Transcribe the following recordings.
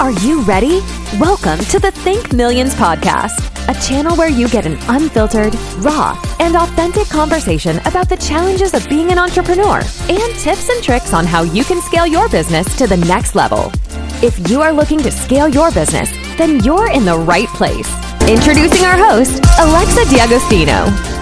Are you ready? Welcome to the Think Millions podcast, a channel where you get an unfiltered, raw, and authentic conversation about the challenges of being an entrepreneur and tips and tricks on how you can scale your business to the next level. If you are looking to scale your business, then you're in the right place. Introducing our host, Alexa D'Agostino.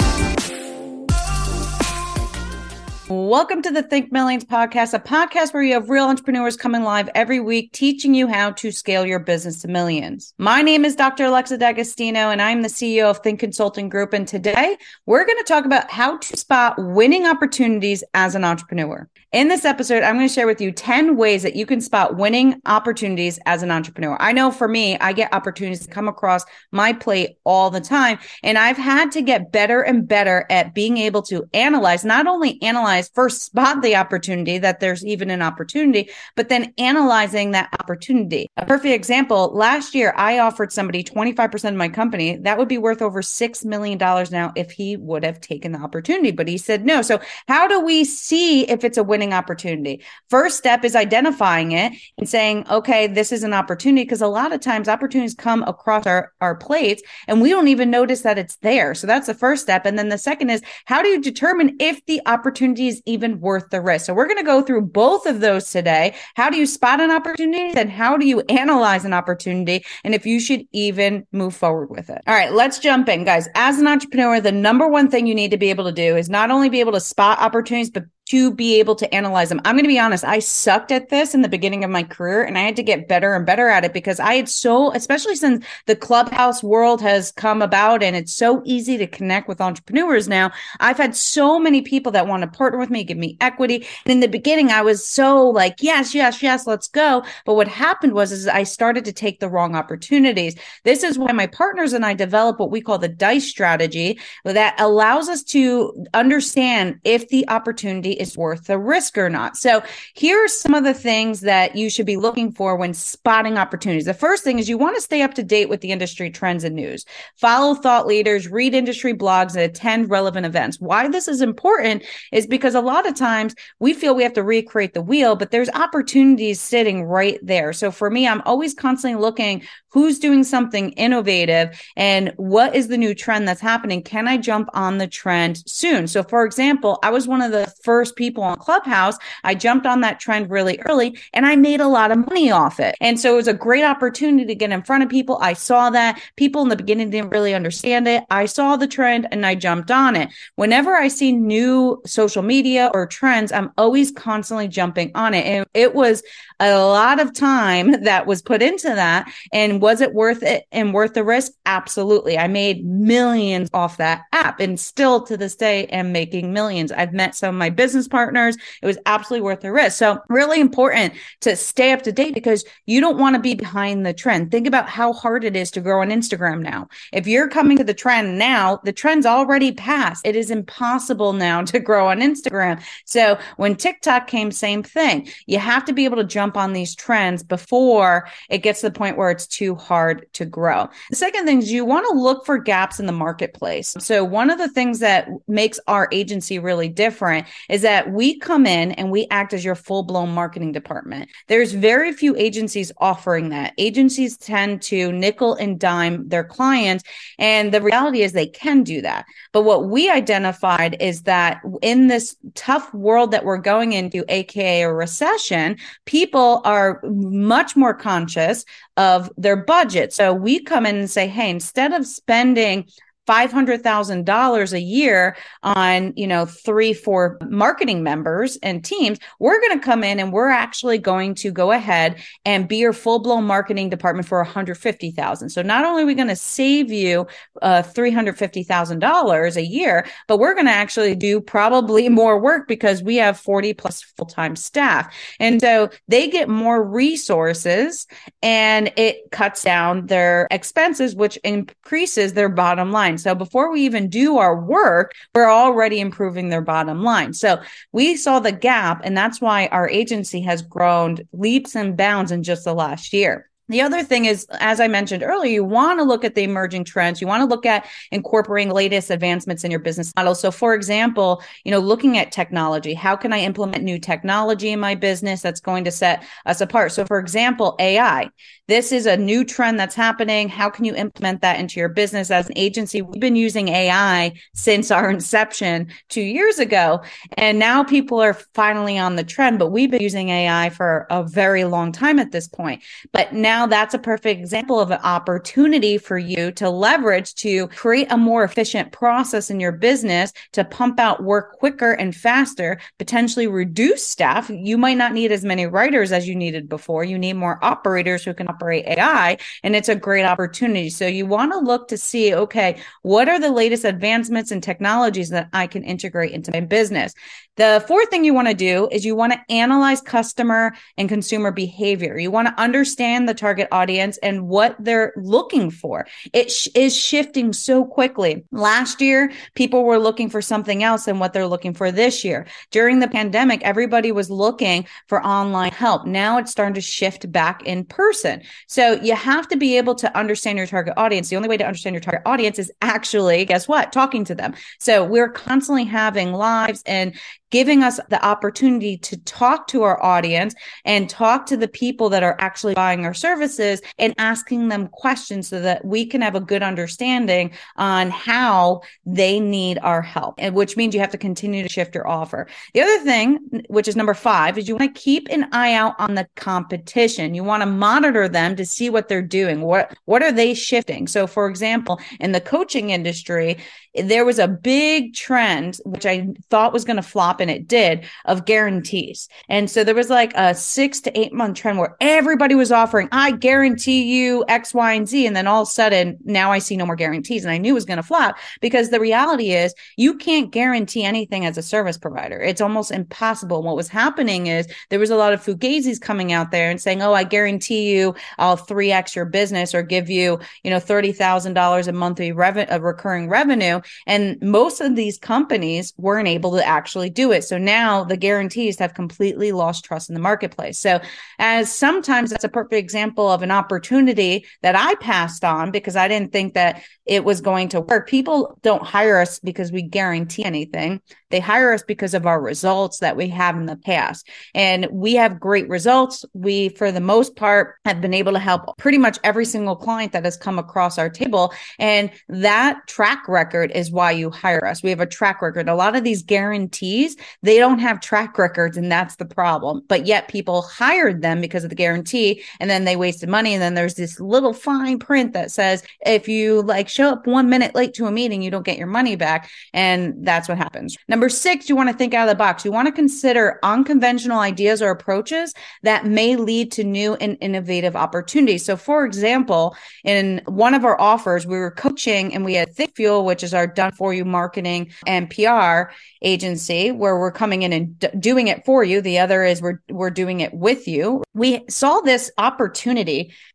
Welcome to the Think Millions podcast, a podcast where you have real entrepreneurs coming live every week teaching you how to scale your business to millions. My name is Dr. Alexa D'Agostino, and I'm the CEO of Think Consulting Group. And today we're going to talk about how to spot winning opportunities as an entrepreneur. In this episode, I'm going to share with you 10 ways that you can spot winning opportunities as an entrepreneur. I know for me, I get opportunities to come across my plate all the time, and I've had to get better and better at being able to analyze, not only analyze, first spot the opportunity that there's even an opportunity, but then analyzing that opportunity. A perfect example last year, I offered somebody 25% of my company. That would be worth over $6 million now if he would have taken the opportunity, but he said no. So, how do we see if it's a winning? opportunity. First step is identifying it and saying, okay, this is an opportunity. Because a lot of times opportunities come across our, our plates and we don't even notice that it's there. So that's the first step. And then the second is how do you determine if the opportunity is even worth the risk? So we're going to go through both of those today. How do you spot an opportunity? Then how do you analyze an opportunity? And if you should even move forward with it. All right, let's jump in, guys. As an entrepreneur, the number one thing you need to be able to do is not only be able to spot opportunities, but to be able to analyze them. I'm going to be honest, I sucked at this in the beginning of my career and I had to get better and better at it because I had so, especially since the clubhouse world has come about and it's so easy to connect with entrepreneurs now. I've had so many people that want to partner with me, give me equity. And in the beginning, I was so like, yes, yes, yes, let's go. But what happened was is I started to take the wrong opportunities. This is why my partners and I develop what we call the dice strategy that allows us to understand if the opportunity is worth the risk or not. So here are some of the things that you should be looking for when spotting opportunities. The first thing is you want to stay up to date with the industry trends and news. Follow thought leaders, read industry blogs, and attend relevant events. Why this is important is because a lot of times we feel we have to recreate the wheel, but there's opportunities sitting right there. So for me, I'm always constantly looking who's doing something innovative and what is the new trend that's happening. Can I jump on the trend soon? So for example, I was one of the first people on Clubhouse. I jumped on that trend really early and I made a lot of money off it. And so it was a great opportunity to get in front of people. I saw that people in the beginning didn't really understand it. I saw the trend and I jumped on it. Whenever I see new social media or trends, I'm always constantly jumping on it. And it was a lot of time that was put into that. And was it worth it and worth the risk? Absolutely. I made millions off that app and still to this day am making millions. I've met some of my business partners. It was absolutely worth the risk. So really important to stay up to date because you don't want to be behind the trend. Think about how hard it is to grow on Instagram now. If you're coming to the trend now, the trend's already passed. It is impossible now to grow on Instagram. So when TikTok came, same thing. You have to be able to jump on these trends before it gets to the point where it's too hard to grow. The second thing is you want to look for gaps in the marketplace. So one of the things that makes our agency really different is that we come in and we act as your full blown marketing department. There's very few agencies offering that. Agencies tend to nickel and dime their clients. And the reality is they can do that. But what we identified is that in this tough world that we're going into, AKA a recession, people are much more conscious of their budget. So we come in and say, hey, instead of spending $500,000 a year on, you know, three, four marketing members and teams, we're going to come in and we're actually going to go ahead and be your full blown marketing department for 150,000. So not only are we going to save you uh, $350,000 a year, but we're going to actually do probably more work because we have 40 plus full time staff. And so they get more resources and it cuts down their expenses, which increases their bottom line line. So before we even do our work, we're already improving their bottom line. So we saw the gap, and that's why our agency has grown leaps and bounds in just the last year. The other thing is, as I mentioned earlier, you want to look at the emerging trends. You want to look at incorporating latest advancements in your business model. So, for example, you know, looking at technology, how can I implement new technology in my business that's going to set us apart? So, for example, AI. This is a new trend that's happening. How can you implement that into your business as an agency? We've been using AI since our inception two years ago, and now people are finally on the trend. But we've been using AI for a very long time at this point. But now now that's a perfect example of an opportunity for you to leverage to create a more efficient process in your business to pump out work quicker and faster, potentially reduce staff. You might not need as many writers as you needed before. You need more operators who can operate AI, and it's a great opportunity. So you want to look to see, okay, what are the latest advancements and technologies that I can integrate into my business? The fourth thing you want to do is you want to analyze customer and consumer behavior. You want to understand the target audience and what they're looking for. It sh- is shifting so quickly. Last year, people were looking for something else than what they're looking for this year. During the pandemic, everybody was looking for online help. Now it's starting to shift back in person. So you have to be able to understand your target audience. The only way to understand your target audience is actually, guess what? Talking to them. So we're constantly having lives and giving us the opportunity to talk to our audience and talk to the people that are actually buying our services and asking them questions so that we can have a good understanding on how they need our help. And which means you have to continue to shift your offer. The other thing, which is number five, is you want to keep an eye out on the competition. You want to monitor them to see what they're doing. What, what are they shifting? So for example, in the coaching industry, there was a big trend, which I thought was going to flop and it did, of guarantees. And so there was like a six to eight month trend where everybody was offering, I guarantee you X, Y, and Z. And then all of a sudden, now I see no more guarantees. And I knew it was going to flop because the reality is you can't guarantee anything as a service provider. It's almost impossible. And what was happening is there was a lot of fugazis coming out there and saying, Oh, I guarantee you I'll 3X your business or give you, you know, $30,000 a monthly revenue, a recurring revenue. And most of these companies weren't able to actually do it. So now the guarantees have completely lost trust in the marketplace. So as sometimes that's a perfect example of an opportunity that I passed on because I didn't think that it was going to work. People don't hire us because we guarantee anything. They hire us because of our results that we have in the past. And we have great results. We, for the most part, have been able to help pretty much every single client that has come across our table. And that track record is why you hire us. We have a track record. A lot of these guarantees, they don't have track records, and that's the problem. But yet people hired them because of the guarantee, and then they wasted money. And then there's this little fine print that says if you like show up one minute late to a meeting, you don't get your money back. And that's what happens. Number six, you want to think out of the box. You want to consider unconventional ideas or approaches that may lead to new and innovative opportunities. So, for example, in one of our offers, we were coaching and we had Think Fuel, which is our done for you marketing and PR agency where we're coming in and d- doing it for you. The other is we're, we're doing it with you. We saw this opportunity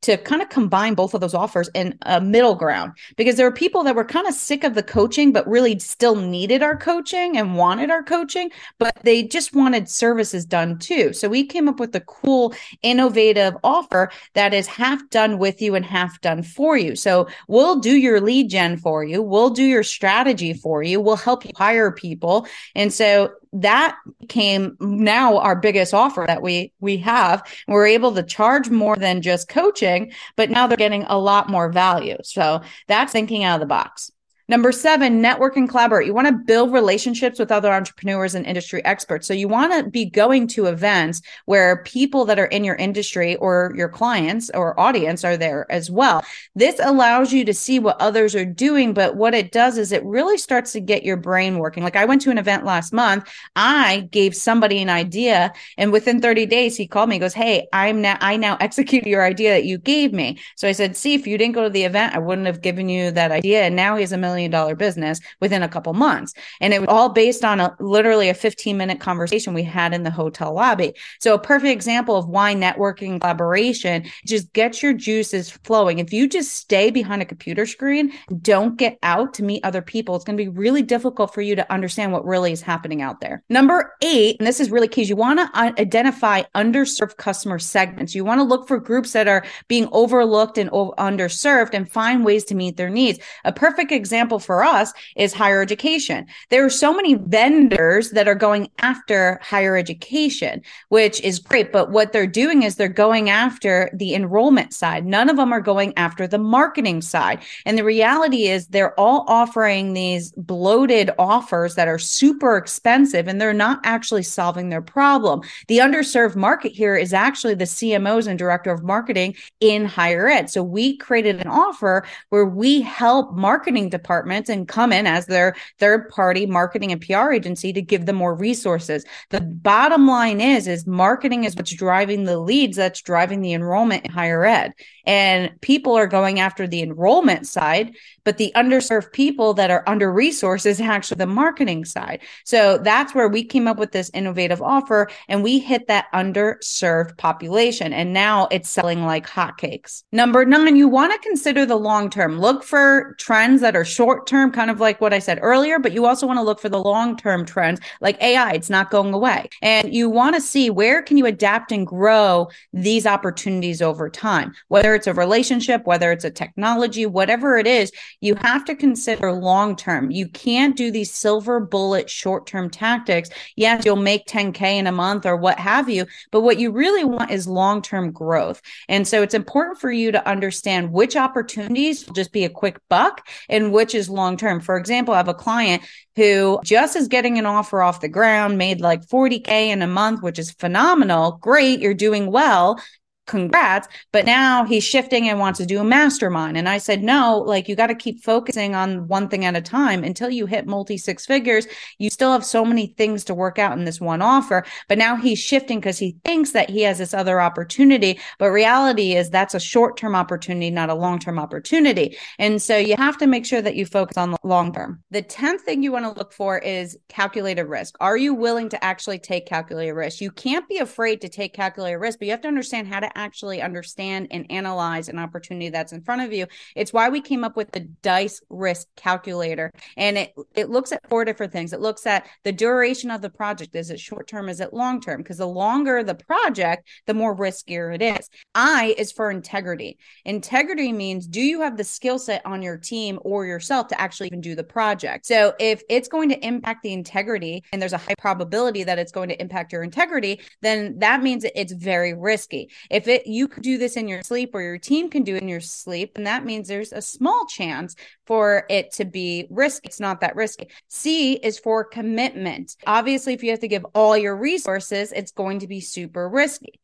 to kind of combine both of those offers in a middle ground because there were people that were kind of sick of the coaching, but really still needed our coaching and wanted our coaching, but they just wanted services done too. So we came up with a cool, innovative offer that is half done with you and half done for you. So we'll do your lead gen for you. We'll do your strategy for you. We'll help you hire people. And so that became now our biggest offer that we we have. We're able to charge more than just coaching but now they're getting a lot more value. So that's thinking out of the box Number seven, network and collaborate. You want to build relationships with other entrepreneurs and industry experts. So you want to be going to events where people that are in your industry or your clients or audience are there as well. This allows you to see what others are doing. But what it does is it really starts to get your brain working. Like I went to an event last month. I gave somebody an idea and within 30 days, he called me, goes, Hey, I'm now, I now execute your idea that you gave me. So I said, see, if you didn't go to the event, I wouldn't have given you that idea. And now he has a million million dollar business within a couple months. And it was all based on a literally a 15 minute conversation we had in the hotel lobby. So a perfect example of why networking collaboration just gets your juices flowing. If you just stay behind a computer screen, don't get out to meet other people, it's going to be really difficult for you to understand what really is happening out there. Number eight, and this is really key, is you want to identify underserved customer segments. You want to look for groups that are being overlooked and underserved and find ways to meet their needs. A perfect example for us is higher education. There are so many vendors that are going after higher education, which is great. But what they're doing is they're going after the enrollment side. None of them are going after the marketing side. And the reality is they're all offering these bloated offers that are super expensive and they're not actually solving their problem. The underserved market here is actually the CMOs and director of marketing in higher ed. So we created an offer where we help marketing departments and come in as their third party marketing and PR agency to give them more resources. The bottom line is, is marketing is what's driving the leads that's driving the enrollment in higher ed. And people are going after the enrollment side, but the underserved people that are under resources actually the marketing side. So that's where we came up with this innovative offer and we hit that underserved population. And now it's selling like hotcakes. Number nine, you want to consider the long term. Look for trends that are short term, kind of like what I said earlier, but you also want to look for the long term trends like AI. It's not going away. And you want to see where can you adapt and grow these opportunities over time, whether it's a relationship, whether it's a technology, whatever it is, you have to consider long term. You can't do these silver bullet short term tactics. Yes, you'll make 10K in a month or what have you, but what you really want is long term growth. And so it's important for you to understand which opportunities will just be a quick buck and which long term. For example, I have a client who just is getting an offer off the ground, made like 40K in a month, which is phenomenal. Great. You're doing well congrats. But now he's shifting and wants to do a mastermind. And I said, no, like you got to keep focusing on one thing at a time until you hit multi six figures. You still have so many things to work out in this one offer. But now he's shifting because he thinks that he has this other opportunity. But reality is that's a short term opportunity, not a long term opportunity. And so you have to make sure that you focus on the long term. The 10th thing you want to look for is calculated risk. Are you willing to actually take calculated risk? You can't be afraid to take calculated risk, but you have to understand how to actually understand and analyze an opportunity that's in front of you. It's why we came up with the DICE risk calculator. And it, it looks at four different things. It looks at the duration of the project. Is it short term? Is it long term? Because the longer the project, the more riskier it is. I is for integrity. Integrity means do you have the skill set on your team or yourself to actually even do the project? So if it's going to impact the integrity and there's a high probability that it's going to impact your integrity, then that means it's very risky. If it you could do this in your sleep or your team can do it in your sleep, and that means there's a small chance for it to be risky. It's not that risky. C is for commitment. Obviously, if you have to give all your resources, it's going to be super risky.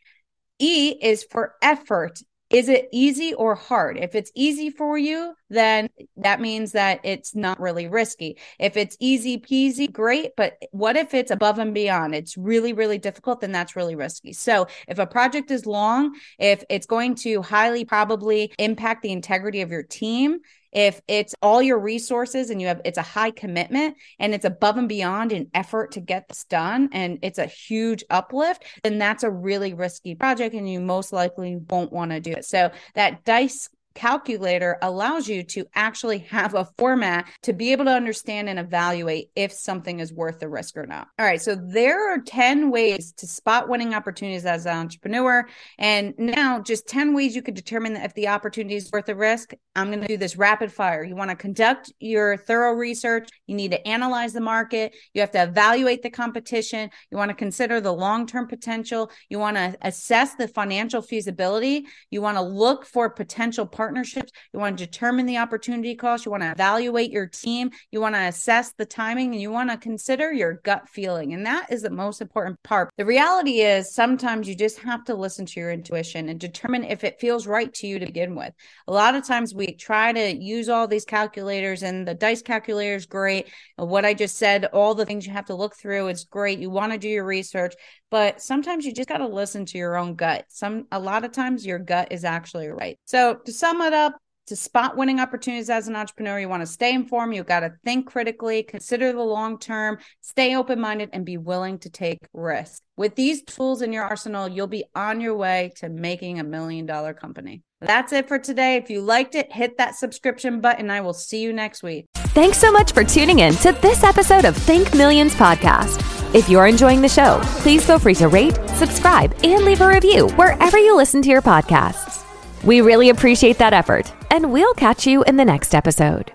E is for effort is it easy or hard? If it's easy for you, then that means that it's not really risky. If it's easy peasy, great. But what if it's above and beyond? It's really, really difficult, then that's really risky. So if a project is long, if it's going to highly probably impact the integrity of your team, if it's all your resources and you have it's a high commitment and it's above and beyond an effort to get this done and it's a huge uplift, then that's a really risky project and you most likely won't want to do it. So that dice calculator allows you to actually have a format to be able to understand and evaluate if something is worth the risk or not. All right, so there are 10 ways to spot winning opportunities as an entrepreneur. And now, just 10 ways you could determine if the opportunity is worth the risk. I'm going to do this rapid fire. You want to conduct your thorough research, you need to analyze the market, you have to evaluate the competition, you want to consider the long term potential, you want to assess the financial feasibility, you want to look for potential partners partnerships. You want to determine the opportunity cost. You want to evaluate your team. You want to assess the timing and you want to consider your gut feeling. And that is the most important part. The reality is sometimes you just have to listen to your intuition and determine if it feels right to you to begin with. A lot of times we try to use all these calculators and the dice calculator is great. What I just said, all the things you have to look through, it's great. You want to do your research, but sometimes you just got to listen to your own gut. Some, a lot of times your gut is actually right. So to sum it up, to spot winning opportunities as an entrepreneur, you want to stay informed. You got to think critically, consider the long term, stay open minded, and be willing to take risks. With these tools in your arsenal, you'll be on your way to making a million dollar company. That's it for today. If you liked it, hit that subscription button. I will see you next week. Thanks so much for tuning in to this episode of Think Millions podcast. If you're enjoying the show, please feel free to rate, subscribe, and leave a review wherever you listen to your podcasts. We really appreciate that effort, and we'll catch you in the next episode.